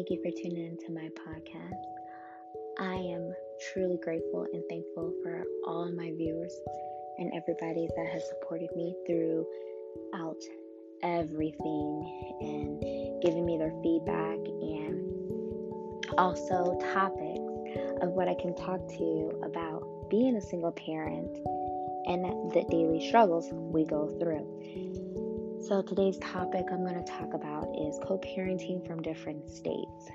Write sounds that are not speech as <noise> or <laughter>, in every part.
Thank you for tuning into my podcast. I am truly grateful and thankful for all my viewers and everybody that has supported me throughout everything and giving me their feedback and also topics of what I can talk to you about being a single parent and the daily struggles we go through. So, today's topic I'm going to talk about is co parenting from different states.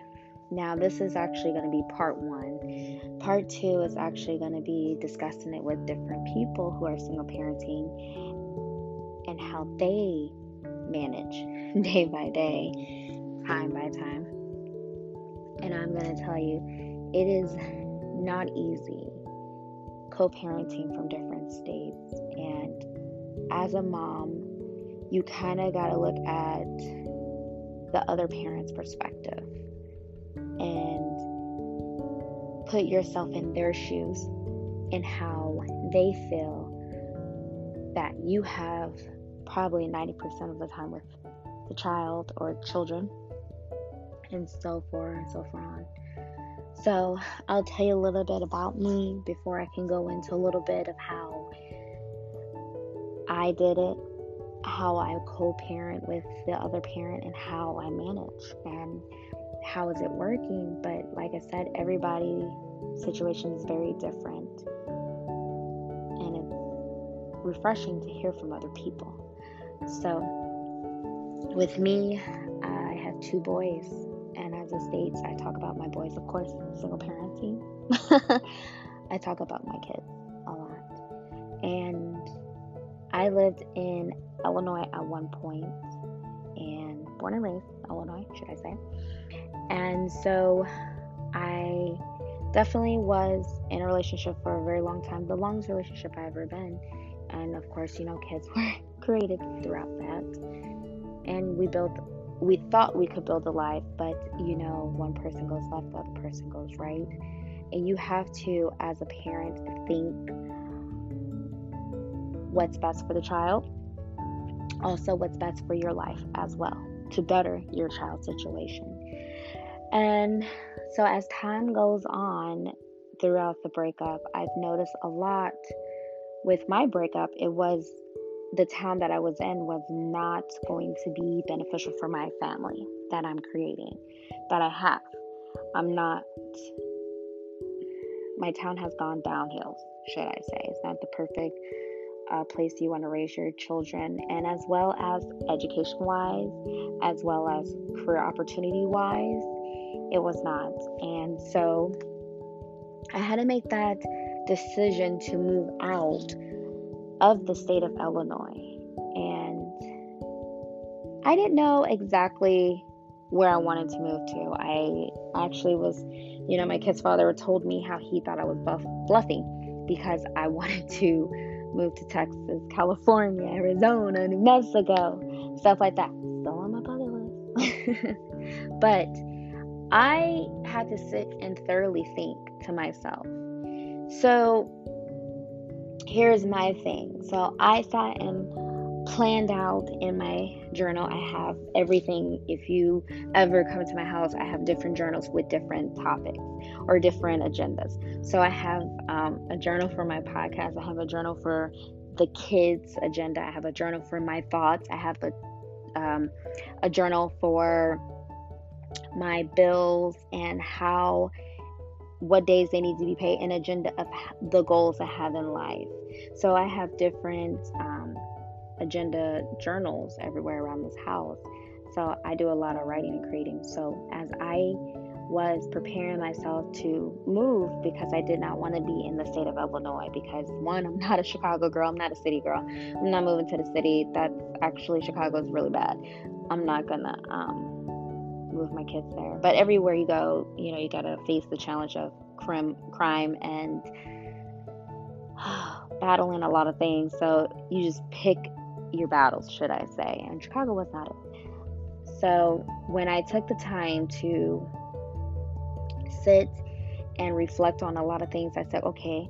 Now, this is actually going to be part one. Part two is actually going to be discussing it with different people who are single parenting and how they manage <laughs> day by day, time by time. And I'm going to tell you, it is not easy co parenting from different states. And as a mom, you kind of got to look at the other parent's perspective and put yourself in their shoes and how they feel that you have probably 90% of the time with the child or children and so forth and so forth on. So, I'll tell you a little bit about me before I can go into a little bit of how I did it, how I co parent with the other parent, and how I manage, and how is it working. But, like I said, everybody's situation is very different, and it's refreshing to hear from other people. So, with me, I have two boys and as a states, I talk about my boys, of course, single parenting. <laughs> I talk about my kids a lot. And I lived in Illinois at one point and born and raised Illinois, should I say. And so I definitely was in a relationship for a very long time, the longest relationship I've ever been. And of course, you know, kids <laughs> were created throughout that. And we built we thought we could build a life, but you know, one person goes left, the other person goes right. And you have to, as a parent, think what's best for the child, also what's best for your life as well to better your child's situation. And so, as time goes on throughout the breakup, I've noticed a lot with my breakup, it was the town that I was in was not going to be beneficial for my family that I'm creating, that I have. I'm not, my town has gone downhill, should I say. It's not the perfect uh, place you want to raise your children, and as well as education wise, as well as career opportunity wise, it was not. And so I had to make that decision to move out of the state of Illinois. And I didn't know exactly where I wanted to move to. I actually was, you know, my kid's father told me how he thought I was bluffing because I <laughs> wanted to move to Texas, California, Arizona, New Mexico, stuff like that. Still on my bucket list. <laughs> but I had to sit and thoroughly think to myself. So here's my thing. So I sat and planned out in my journal. I have everything. If you ever come to my house, I have different journals with different topics or different agendas. So I have um, a journal for my podcast. I have a journal for the kids' agenda. I have a journal for my thoughts. I have a um, a journal for my bills and how what days they need to be paid, an agenda of the goals I have in life. So I have different um, agenda journals everywhere around this house. So I do a lot of writing and creating. So as I was preparing myself to move because I did not want to be in the state of Illinois because one, I'm <laughs> not a Chicago girl, I'm not a city girl. I'm not moving to the city. That's actually Chicago is really bad. I'm not gonna um, move my kids there. But everywhere you go, you know, you gotta face the challenge of crime, crime and <sighs> battling a lot of things. So you just pick your battles, should I say? And Chicago was not it. So when I took the time to sit and reflect on a lot of things, I said, okay,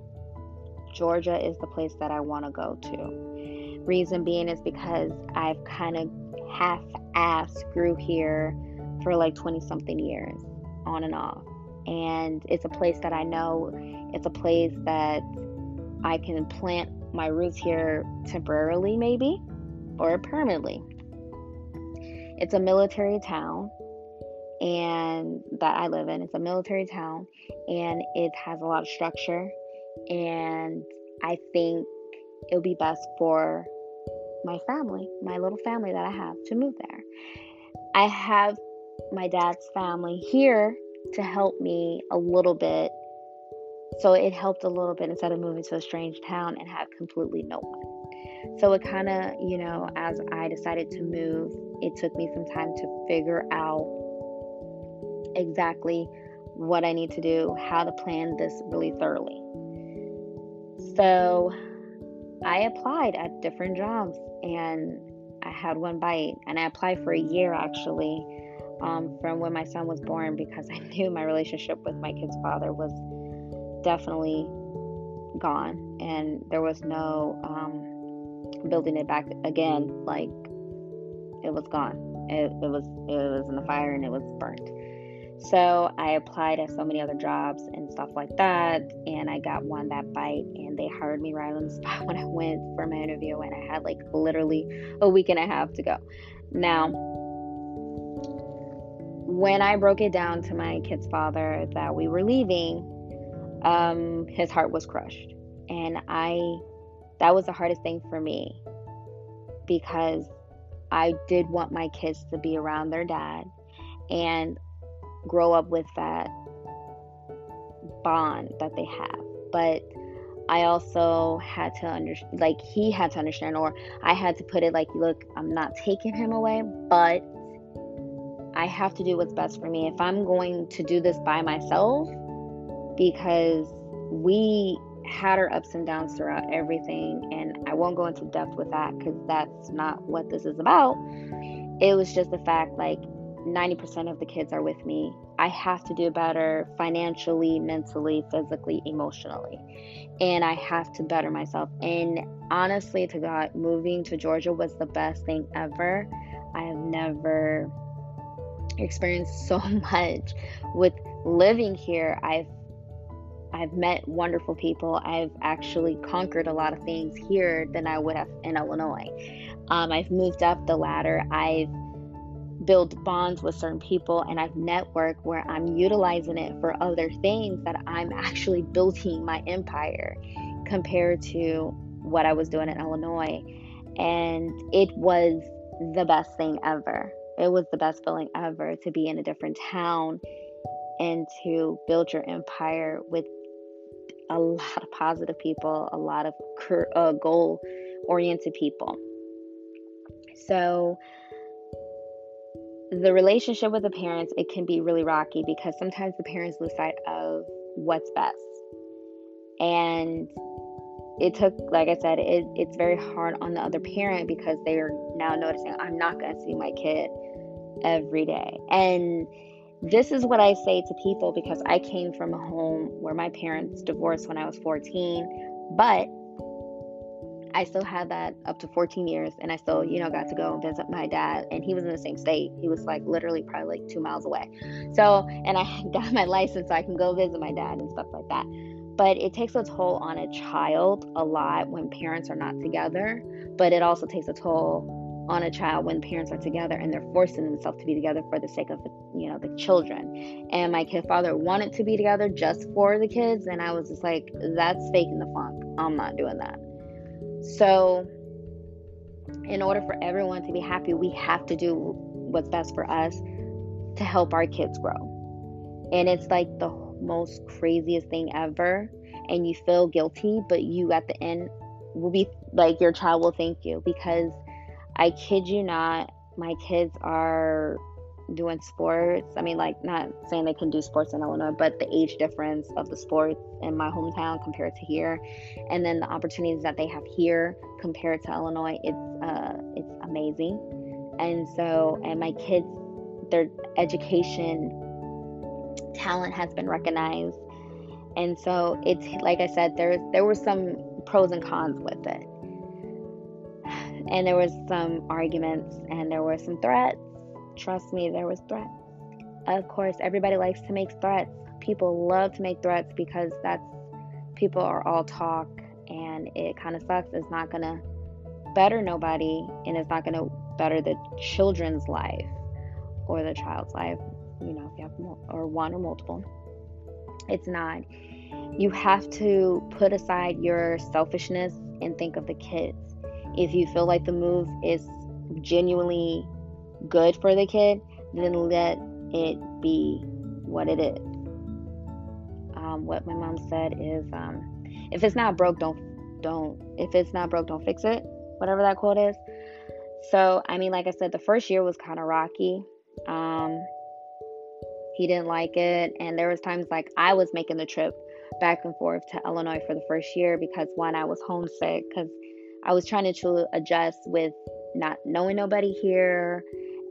Georgia is the place that I want to go to. Reason being is because I've kind of half assed grew here for like 20 something years on and off. And it's a place that I know, it's a place that I can plant my roots here temporarily, maybe, or permanently. It's a military town and that I live in. It's a military town and it has a lot of structure and I think it'll be best for my family, my little family that I have to move there. I have my dad's family here to help me a little bit. So it helped a little bit instead of moving to a strange town and have completely no one. So it kind of, you know, as I decided to move, it took me some time to figure out exactly what I need to do, how to plan this really thoroughly. So I applied at different jobs and I had one bite. And I applied for a year actually um, from when my son was born because <laughs> I knew my relationship with my kid's father was definitely gone and there was no um, building it back again. Like it was gone. It, it was it was in the fire and it was burnt. So I applied at so many other jobs and stuff like that, and I got one that bite, and they hired me right on the <laughs> spot when I went for my interview, and I had like literally a week and a half to go. Now, when I broke it down to my kid's father that we were leaving, um, his heart was crushed, and I that was the hardest thing for me because I did want my kids to be around their dad and grow up with that bond that they have. But I also had to understand, like, he had to understand, or I had to put it like, look, I'm not taking him away, but I have to do what's best for me. If I'm going to do this by myself, because we had our ups and downs throughout everything, and I won't go into depth with that because that's not what this is about. It was just the fact, like, 90% of the kids are with me. I have to do better financially, mentally, physically, emotionally. And I have to better myself. And honestly, to God, moving to Georgia was the best thing ever. I have never experienced <laughs> so much with living here. I've I've met wonderful people. I've actually conquered a lot of things here than I would have in Illinois. Um, I've moved up the ladder. I've built bonds with certain people and I've networked where I'm utilizing it for other things that I'm <laughs> actually building my empire compared to what I was doing in Illinois. And it was the best thing ever. It was the best feeling ever to be in a different town and to build your empire with a lot of positive people, a lot of uh, goal oriented people. So, the relationship with the parents it can be really rocky because sometimes the parents lose sight of what's best and it took like i said it, it's very hard on the other parent because they're now noticing i'm not going to see my kid every day and this is what i say to people because i came from a home where my parents divorced when i was 14 but I still had that up to 14 years, and I still, you know, got to go and visit my dad, and he was in the same state. He was like literally probably like two miles away. So, and I <laughs> got my license so I can go visit my dad and stuff like that. But it takes a toll on a child a lot when parents are not together, but it also takes a toll on a child when parents are together and they're forcing themselves to be together for the sake of you know the children and my kid father wanted to be together just for the kids and i was just like that's faking the funk i'm not doing that so, in order for everyone to be happy, we have to do what's best for us to help our kids grow. And it's like the most craziest thing ever. And you feel guilty, but you at the end will be like, your child will thank you because I kid you not, my kids are doing sports. I mean, like, not saying they can do sports in Illinois, but the age difference of the sports in my hometown compared to here, and then the opportunities that they have here compared to Illinois, it's uh, it's amazing. And so, and my kids, their education talent has been recognized, and so it's like I said, there there were some pros and cons with it. And there was some arguments and there were some threats Trust me, there was threats. of course, everybody likes to make threats. People love to make threats because that's people are all talk and it kind of sucks. It's not going to better nobody and it's not going to better the children's life or the child's life, you know, if you have or one or multiple. It's not. You have to put aside your selfishness and think of the kids. If you feel like the move is genuinely good for the kid, then let it be what it is. Um, what my mom said is, um, if it's not broke, don't don't. If it's not broke, don't fix it. Whatever that quote is. So I mean, like I said, the first year was kind of rocky. Um, he didn't like it, and there was times like I was making the trip back and forth to Illinois for the first year because one, I was homesick because I was trying to adjust with not knowing nobody here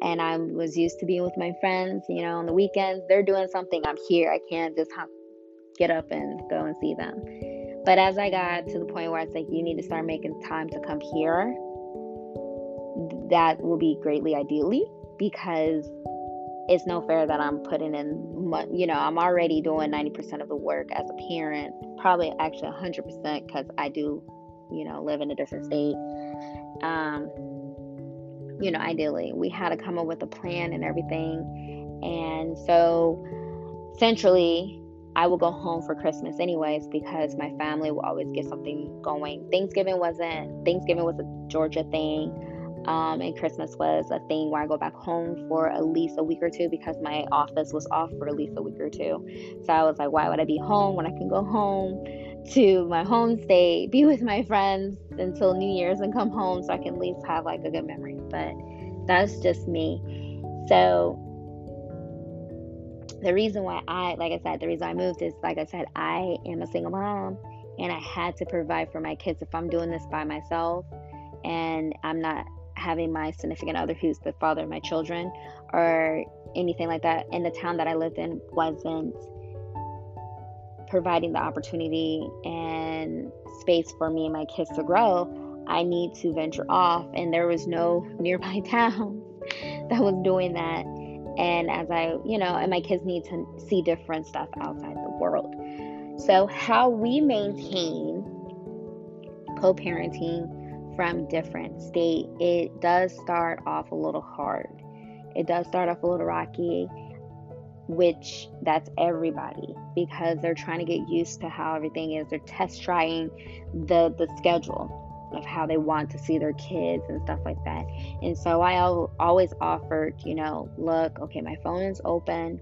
and I was used to being with my friends, you know, on the weekends. They're doing something, I'm here. I can't just hop, get up and go and see them. But as I got to the point where I was like, you need to start making time to come here, that will be greatly ideally because it's no fair that I'm putting in, you know, I'm already doing 90% of the work as a parent, probably actually 100% because I do, you know, live in a different state. Um, you know, ideally, we had to come up with a plan and everything. And so, centrally, I will go home for Christmas anyways because my family will always get something going. Thanksgiving wasn't, Thanksgiving was a Georgia thing. Um, and Christmas was a thing where I go back home for at least a week or two because my office was off for at least a week or two. So I was like, why would I be home when I can go home to my home state, be with my friends until New Year's and come home so I can at least have like a good memory? But that's just me. So the reason why I, like I said, the reason I moved is, like I said, I am a single mom and I had to provide for my kids if I'm doing this by myself and I'm not having my significant other who's the father of my children or anything like that in the town that I lived in wasn't providing the opportunity and space for me and my kids to grow, I need to venture off. And there was no <laughs> nearby <laughs> town that was doing that. And as I, you know, and my kids need to see different stuff outside the world. So, how we maintain co parenting from different state, it does start off a little hard. It does start off a little rocky, which that's everybody because they're trying to get used to how everything is. They're test trying the the schedule of how they want to see their kids and stuff like that. And so I always offered, you know, look, okay, my phone is open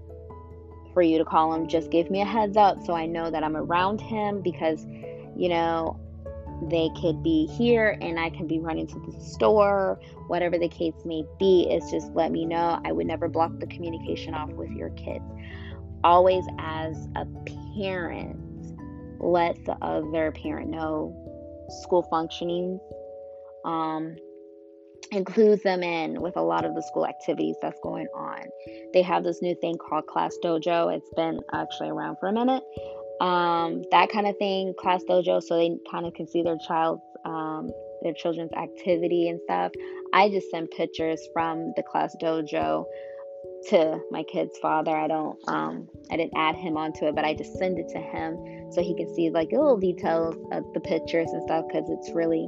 for you to call him. Just give me a heads up so I know that I'm around him because, you know, they could be here and I can be running to the store, whatever the case may be. Is just let me know. I would never block the communication off with your kids. Always, as a parent, let the other parent know school functioning. Um, includes them in with a lot of the school activities that's going on. They have this new thing called Class Dojo. It's been actually around for a minute um, that kind of thing, class dojo, so they kind of can see their child's um, their children's activity and stuff. I just send pictures from the class dojo to my kid's father. I don't um I didn't add him onto it, but I just send it to him so he can see like little details of the pictures and stuff because it's really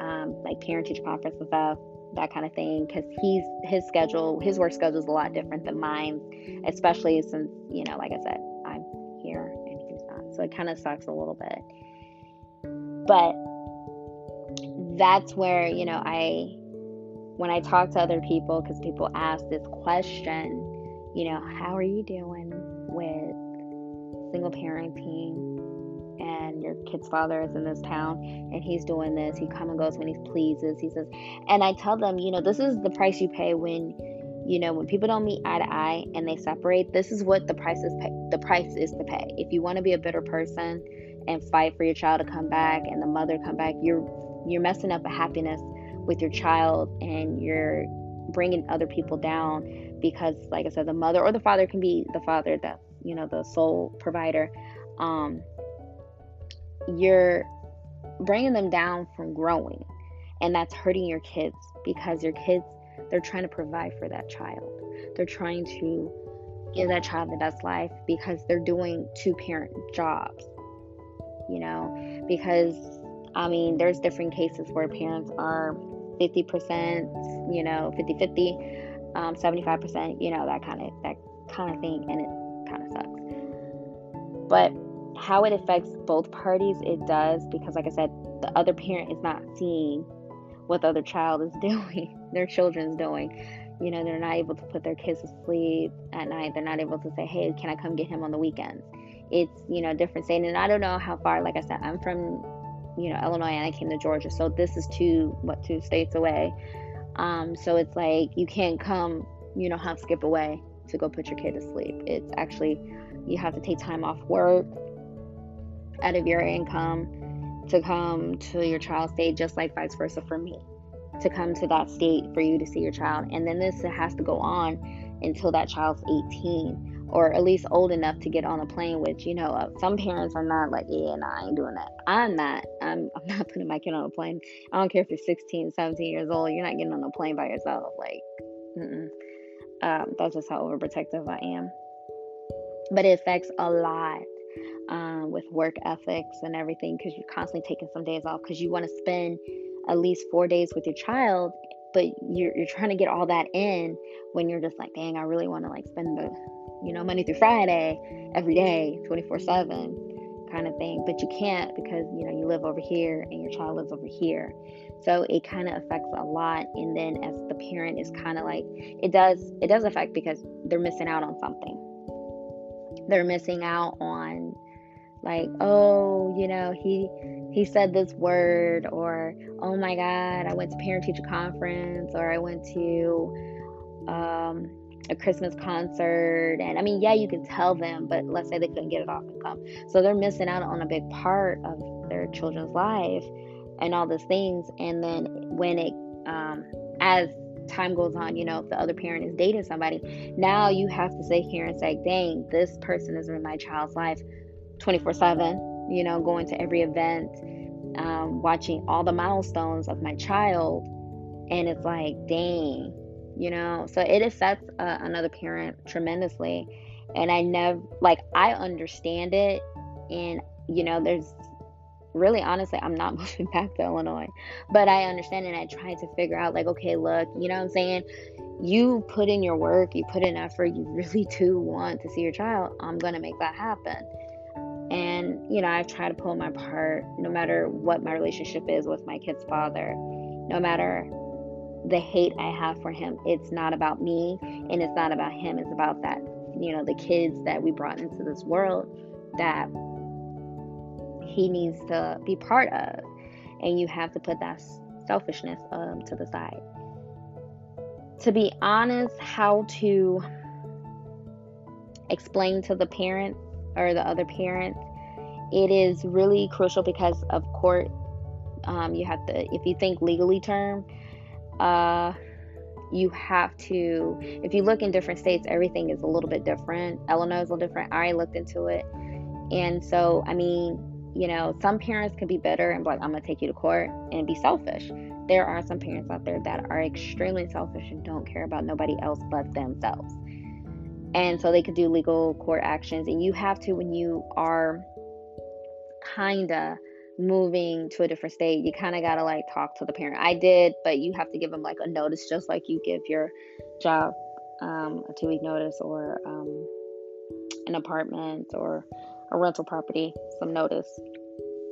um like parent teacher conference and stuff that kind of thing because he's his schedule his work schedule is a lot different than mine especially since you know like i said i'm here so it kind of sucks a little bit. But that's where, you know, I, when I talk to other people, because people ask this question, you know, how are you doing with single parenting? and your kid's father is in this town and he's doing this he come and goes when he pleases he says and i tell them you know this is the price you pay when you know when people don't meet eye to eye and they separate this is what the price is pay- the price is to pay. If you want to be a better person and fight for your child to come back and the mother come back you're you're messing up a happiness with your child and you're bringing other people down because like i said the mother or the father can be the father that you know the sole provider. Um you're bringing them down from growing and that's hurting your kids because your kids they're trying to provide for that child. They're trying to give that child the best life because they're doing two parent jobs. You know, because I mean, there's different cases where parents are 50%, you know, 50 50, um, 75%, you know, that kind of that kind of thing, and it kind of sucks. But how it affects both parties, it does because, like I said, the other parent is not seeing what the other child is <laughs> doing, their children's doing. You know, they're not able to put their kids to sleep at night. They're not able to say, hey, can I come get him on the weekends? It's, you know, different state. And I don't know how far, like I said, I'm from, you know, Illinois and I came to Georgia. So this is two, what, two states away. Um, so it's like you can't come, you know, hop skip away to go put your kid to sleep. It's actually, you have to take time off work out of your income to come to your child's state, just like vice versa for me to come to that state for you to see your child. And then this has to go on until that child's 18 or at least old enough to get on a plane, which, you know, uh, some parents are not like, yeah, nah, I ain't doing that. I'm not. I'm, <laughs> I'm not putting my kid on a plane. I don't care if you're 16, 17 years old, you're not getting on a plane by yourself. Like, um, that's just how overprotective I am. But it affects a lot um, with work ethics and everything because you're constantly taking some days off because you want to spend at least four days with your child, but you're, you're trying to get all that in when you're just like, dang, I really want to like spend the, you know, Monday through Friday every day, 24 7 kind of thing. But you can't because, you know, you live over here and your child lives over here. So it kind of affects a lot. And then as the parent is kind of like, it does, it does affect because they're missing out on something. They're missing out on like, oh, you know, he he said this word or oh my god i went to parent teacher conference or i went to um, a christmas concert. And i mean yeah you can tell them but let's say they couldn't get it off and come. So they're missing out on a big part of their children's life and all these things. And then when it um, as time goes on you know if the other parent is dating somebody now you have to sit here and say dang this person is in my child's life 24 7 you know, going to every event, um, watching all the milestones of my child. And it's like, dang, you know, so it affects uh, another parent tremendously. And I never, like, I understand it. And, you know, there's really honestly, I'm not <laughs> moving back to Illinois, but I understand and I try to figure out, like, okay, look, you know what I'm saying? You put in your work, you put in effort, you <laughs> really do want to see your child. I'm going to make that happen. You know, I've tried to pull my part no matter what my relationship is with my kid's father, no matter the hate I have for him. It's not about me and it's not about him. It's about that, you know, the kids that we brought into this world that he needs to be part of. And you have to put that selfishness um, to the side. To be honest, how to explain to the parents or the other parent, it is really crucial because of court. Um, you have to, if you think legally term, uh, you have to, if you look in different states, everything is a little bit different. Illinois is a little different. I looked into it. And so, I mean, you know, some parents can be better and be like, I'm going to take you to court and be selfish. There are some parents out there that are extremely selfish and don't care about nobody else but themselves and so they could do legal court actions and you have to when you are kind of moving to a different state you kind of got to like talk to the parent i did but you have to give them like a notice just like you give your job um, a two week notice or um, an apartment or a rental property some notice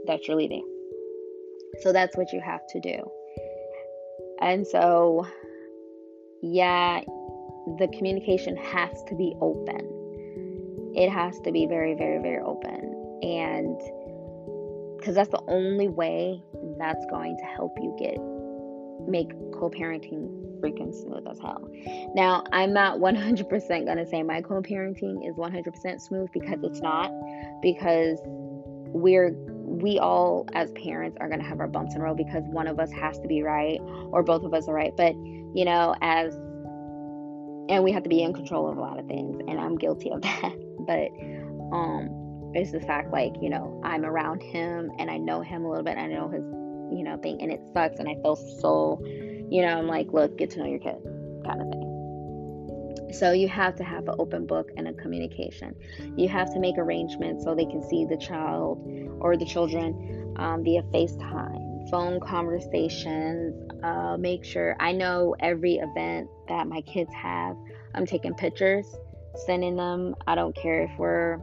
that you're leaving so that's what you have to do and so yeah the communication has to be open. It has to be very, very, very open. And because that's the only way that's going to help you get make co-parenting freaking smooth as hell. Now, I'm not 100% going to say my co-parenting is 100% smooth because it's not because we're we all as parents are going to have our bumps in the because one of us has to be right or both of us are right. But, you know, as and we have to be in control of a lot of things and i'm guilty of <laughs> that but um it's the fact like you know i'm around him and i know him a little bit i know his you know thing and it sucks and i feel so you know i'm like look get to know your kid kind of thing So you have to have an open book and a communication. You have to make arrangements so they can see the child or the children um, via FaceTime, phone conversations. Uh, make sure I know every event that my kids have. I'm taking pictures, sending them. I don't care if we're,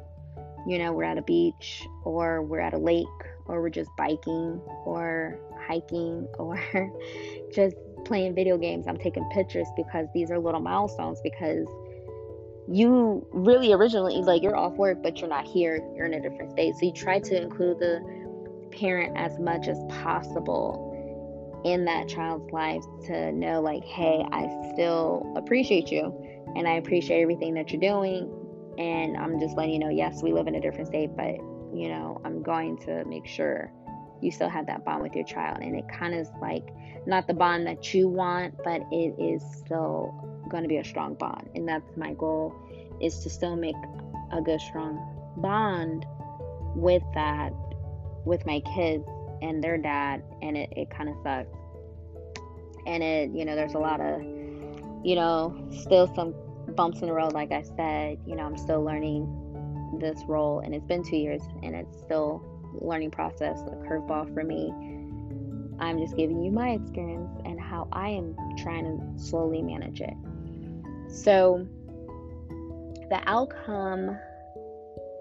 you know, we're at a beach or we're at a lake or we're just biking or hiking or <laughs> just playing video games, I'm taking pictures because these are little milestones because you really originally like you're off work but you're not here, you're in a different state. So you try to include the parent as much as possible in that child's life to know like, hey, I still appreciate you and I appreciate everything that you're doing and I'm just letting you know, yes, we live in a different state, but you know, I'm going to make sure you still have that bond with your child. And it kind of is like not the bond that you want, but it is still going to be a strong bond. And that's my goal is to still make a good, strong bond with that, with my kids and their dad. And it, it kind of sucks. And it, you know, there's a lot of, you know, still some bumps in the road. Like I said, you know, I'm still learning this role and it's been two years and it's still learning process, a curveball for me. I'm just giving you my experience and how I am trying to slowly manage it. So, the outcome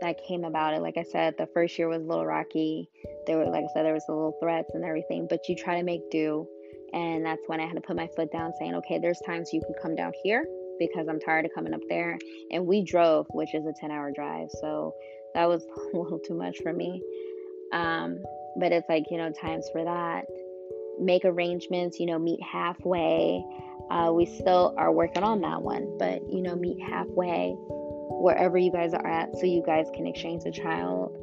that came about it, like I said, the first year was a little rocky. There were, like I said, there was a little threats and everything, but you try to make do. And that's when I had to put my foot down, saying, okay, there's times you can come down here because I'm tired of coming up there. And we drove, which is a 10 hour drive. So that was <laughs> a little too much for me. Um, but it's like, you know, times for that. Make arrangements, you know, meet halfway. Uh, we still are working on that one, but, you know, meet halfway wherever you guys are at so you guys can exchange the child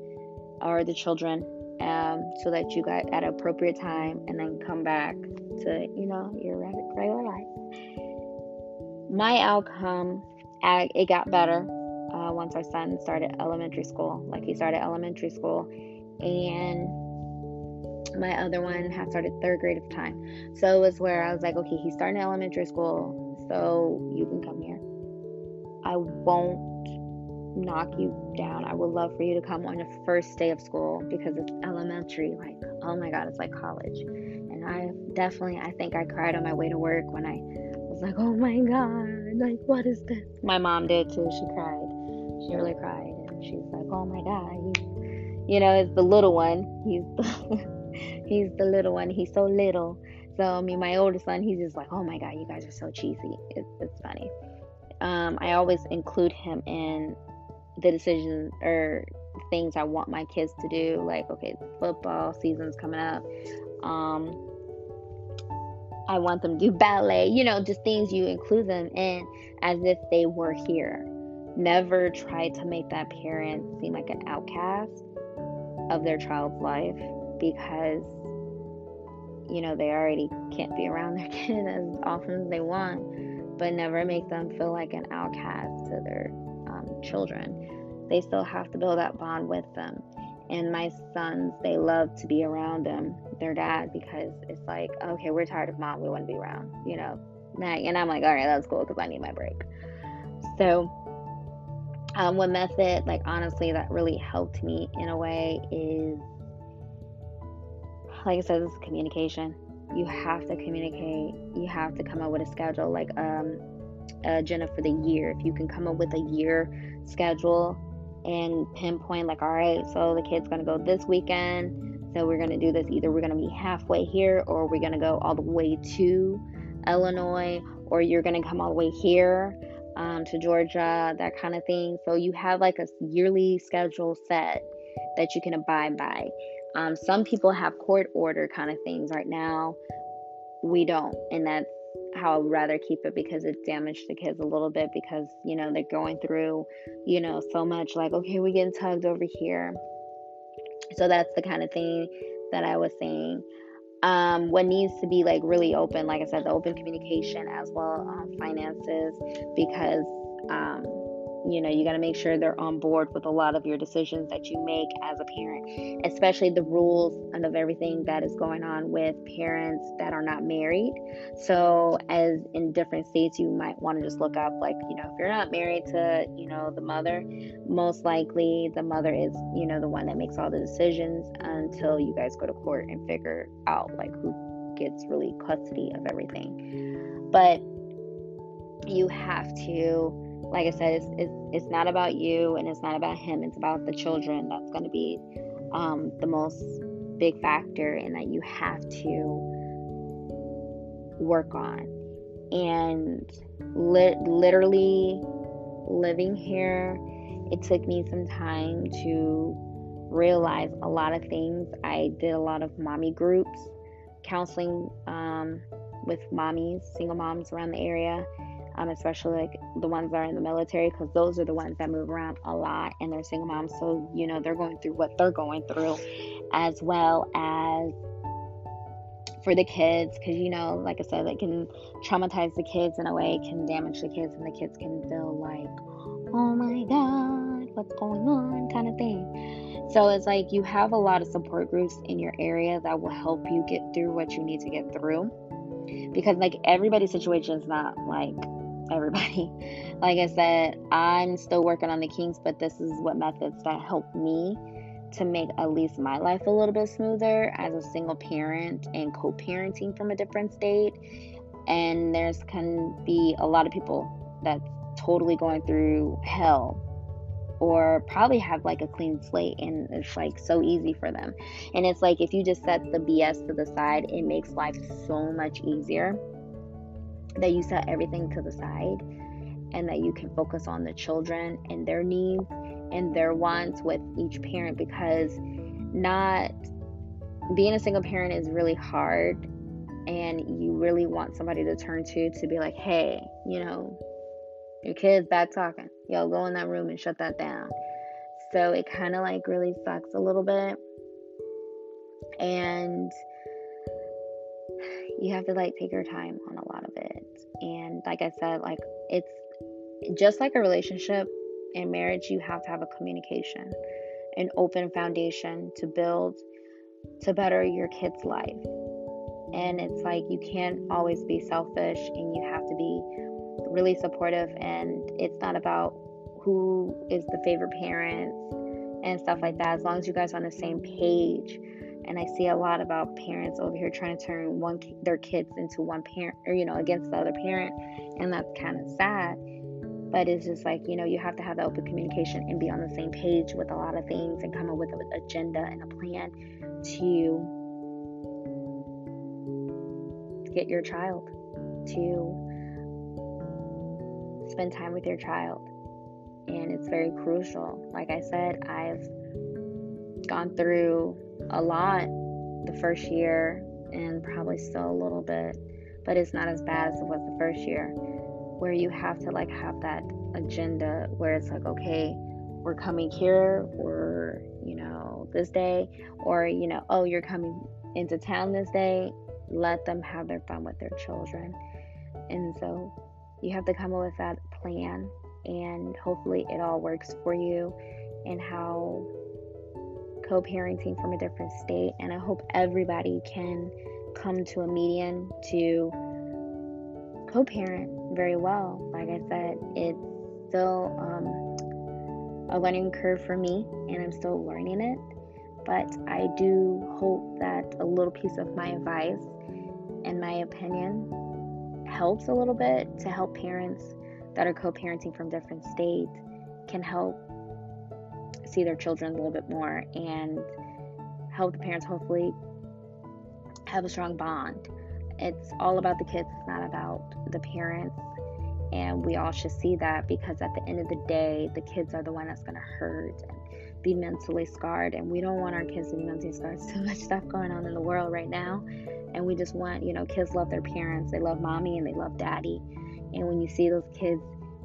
or the children um, so that you got at appropriate time and then come back to, you know, your regular life. My outcome, it got better uh, once our son started elementary school. Like he started elementary school and my other one had started third grade of time. So it was where I was like, okay, he's starting elementary school, so you can come here. I won't knock you down. I would love for you to come on your first day of school because it's elementary. Like, oh my God, it's like college. And I definitely, I think I cried on my way to work when I like, oh my God, like, what is this? My mom did too. She cried. She really cried. And she's like, oh my God, you know, it's the little one. He's the, <laughs> he's the little one. He's so little. So I mean, my older son, he's just like, oh my god, you guys are so cheesy. It's, it's funny. Um, I always include him in the decisions or things I want my kids to do. Like, okay, football season's coming up. Um, I want them to do ballet. You know, just things you include them in as if they were here. Never try to make that parent seem like an outcast of their child's life because you know they already can't be around their <laughs> kid as often as they want but never make them feel like an outcast to their um, children they still have to build that bond with them and my sons they love to be around them their dad because it's like okay we're tired of mom we want to be around you know and i'm like all right that's cool because i need my break so um, one method, like honestly, that really helped me in a way is, like I said, this is communication. You have to communicate. You have to come up with a schedule, like um, agenda for the year. If you can come up with a year schedule and pinpoint, like, all right, so the kid's gonna go this weekend. So we're gonna do this. Either we're gonna be halfway here, or we're gonna go all the way to Illinois, or you're gonna come all the way here um, to Georgia, that kind of thing. So you have like a yearly schedule set that you can abide by. Um, some people have court order kind of things right now. We don't, and that's how I'd rather keep it because it damaged the kids a little bit because you know they're going through, you know, so much like okay, we're getting tugged over here. So that's the kind of thing that I was saying um, what needs to be like really open like i said the open communication as well um, finances because um, you know, you got to make sure they're on board with a lot of your decisions that you make as a parent, especially the rules and of everything that is going on with parents that are not married. So, as in different states, you might want to just look up, like, you know, if you're not married to, you know, the mother, most likely the mother is, you know, the one that makes all the decisions until you guys go to court and figure out, like, who gets really custody of everything. But you have to like I said, it's, it's, it's not about you and it's not about him. It's about the children. That's going to be um, the most big factor, and that you have to work on. And li- literally living here, it took me some time to realize a lot of things. I did a lot of mommy groups, counseling um, with mommies, single moms around the area um, especially like the ones that are in the military, because those are the ones that move around a lot and they're single moms. So, you know, they're going through what they're going through, as well as for the kids, because, you know, like I said, it can traumatize the kids in a way, can damage the kids, and the kids can feel like, oh my God, what's going on, kind of thing. So it's like you have a lot of support groups in your area that will help you get through what you need to get through because like everybody's situation is not like everybody. <laughs> Like I said, I'm still working on the kinks, but this is what methods that help me to make at least my life a little bit smoother as a single parent and co parenting from a different state. And there's can be a lot of people that's totally going through hell or probably have like a clean slate and it's like so easy for them. And it's like if you just set the BS to the side, it makes life so much easier that you set everything to the side and that you can focus on the children and their needs and their wants with each parent because not being a single parent is really hard and you really want somebody to turn to to be like hey you know your kid's bad talking. Yo go in that room and shut that down. So it kind of like really sucks a little bit. And you have to like take your time on a lot of it. And like I said, like it's just like a relationship in marriage, you have to have a communication, an open foundation to build to better your kid's life. And it's like you can't always be selfish and you have to be really supportive. And it's not about who is the favorite parents and stuff like that. As long as you guys are on the same page and I see a lot about parents over here trying to turn one their kids into one parent or you know against the other parent. And that's kind of sad. But it's just like you know you have to have the open communication and be on the same page with a lot of things and come up with an agenda and a plan to get your child to spend time with your child. And it's very crucial. Like i said i've gone through a lot the first year and probably still a little bit, but it's not as bad as it was the first year where you have to like have that agenda where it's like, okay, we're coming here or, you know, this day, or, you know, oh, you're coming into town this day. Let them have their fun with their children. And so you have to come up with that plan and hopefully it all works for you and how co parenting from a different state. And I hope everybody can come to a median to co parent very well. Like I said, it's still um, a learning curve for me, and I'm still learning it. But I do hope that a little piece of my advice and my opinion helps a little bit to help parents that are co parenting from different states can help see their children a little bit more and help the parents hopefully have a strong bond. It's all about the kids, it's not about the parents. And we all should see that because at the end of the day, the kids are the one that's going to hurt and be mentally scarred. And we don't want our kids to be mentally scarred. <laughs> So much stuff going on in the world right now. And we just want, you know, kids love their parents. They love mommy and they love daddy. And when you see those kids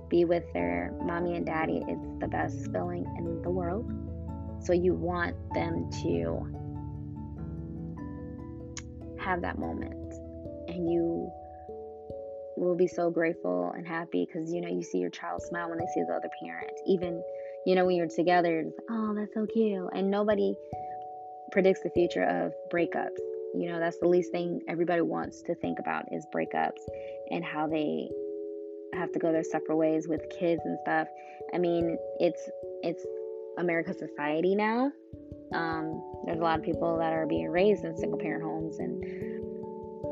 be with their mommy and daddy, it's the best feeling in the world. So you want them to have that moment and you will be so grateful and happy because you know you see your child smile when they see the other parent. Even you know when you're together, it's like, oh, that's so cute. And nobody predicts the future of breakups. You know, that's the least thing everybody wants to think about is breakups and how they have to go their separate ways with kids and stuff. I mean, it's it's America's society now. Um, there's a lot of people that are being raised in single parent homes, and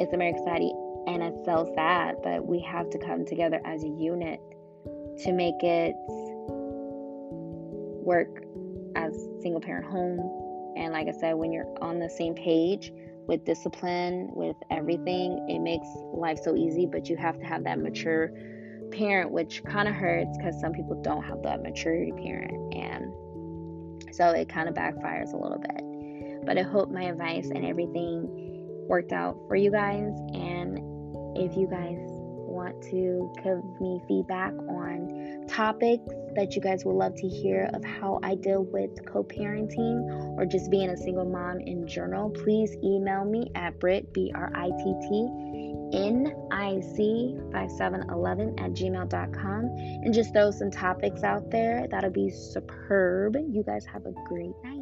it's America's society, and it's so sad. But we have to come together as a unit to make it work as single parent home. And like I said, when you're on the same page with discipline, with everything, it makes life so easy. But you have to have that mature parent, which kind of hurts because some people don't have that maturity parent. And so it kind of backfires a little bit. But I hope my advice and everything worked out for you guys. And if you guys want to give me feedback on topics that you guys would love to hear of how I deal with co parenting or just being a single mom in general, please email me at Brit, B R I T T, nic5711 at gmail.com and just throw some topics out there. That'll be superb. You guys have a great night.